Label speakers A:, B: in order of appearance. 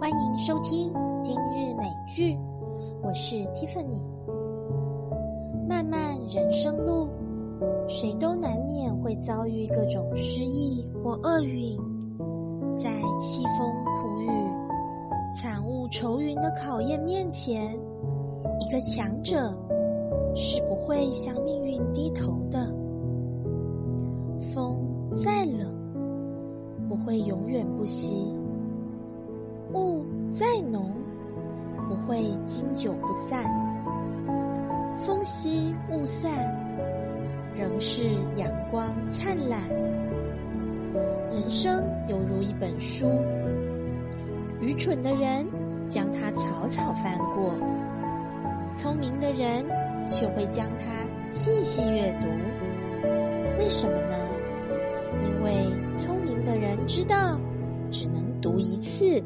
A: 欢迎收听今日美剧，我是 Tiffany。漫漫人生路，谁都难免会遭遇各种失意或厄运，在凄风苦雨、惨雾愁云的考验面前，一个强者是不会向命运低头的。风再冷，不会永远不息；雾再浓，不会经久不散。风息雾散，仍是阳光灿烂。人生犹如一本书，愚蠢的人将它草草翻过，聪明的人却会将它细细阅读。为什么呢？因为聪明的人知道，只能读一次。